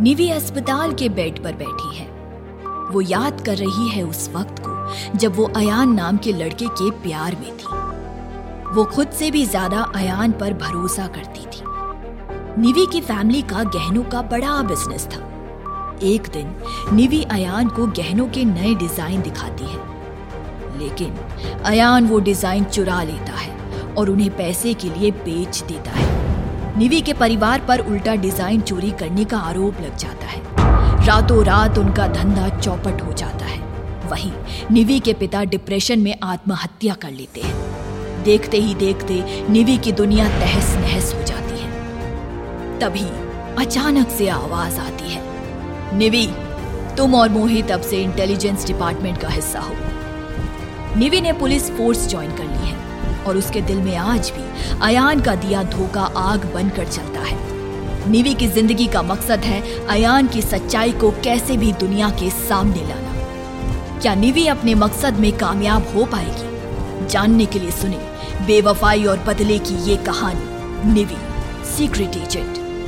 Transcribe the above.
निवी अस्पताल के बेड पर बैठी है। वो याद कर रही है उस वक्त को, जब वो अयान नाम के लड़के के प्यार में थी। वो खुद से भी ज़्यादा अयान पर भरोसा करती थी। निवी की फैमिली का गहनों का बड़ा बिज़नेस था। एक दिन, निवी अयान को गहनों के नए डिज़ाइन दिखाती है। लेकिन अयान वो डिज़ाइन चुरा लेता है और उन्हें पैसे के लिए बेच देता है। निवी के परिवार पर उल्टा डिज़ाइन चोरी करने का आरोप लग जाता है। रातों रात उनका धंधा चौपट हो जाता है। वहीं निवी के पिता डिप्रेशन में आत्महत्या कर लेते हैं। देखते ही देखते निवी की दुनिया तहस नहस हो जाती है। तभी अचानक से आवाज़ आती है। निवी, तुम और मोहित अब से इंटेलिजेंस डिपार्टमेंट का हिस्सा हो। निवी ने पुलिस फोर्स ज्वाइन कर ली है। और उसके दिल में आज भी अयान का दिया धोखा आग बनकर चलता है। निवी की ज़िंदगी का मकसद है अयान की सच्चाई को कैसे भी दुनिया के सामने लाना। क्या निवी अपने मकसद में कामयाब हो पाएगी? जानने के लिए सुने बेवफाई और बदले की ये कहानी। निवी सीक्रेट एजेंट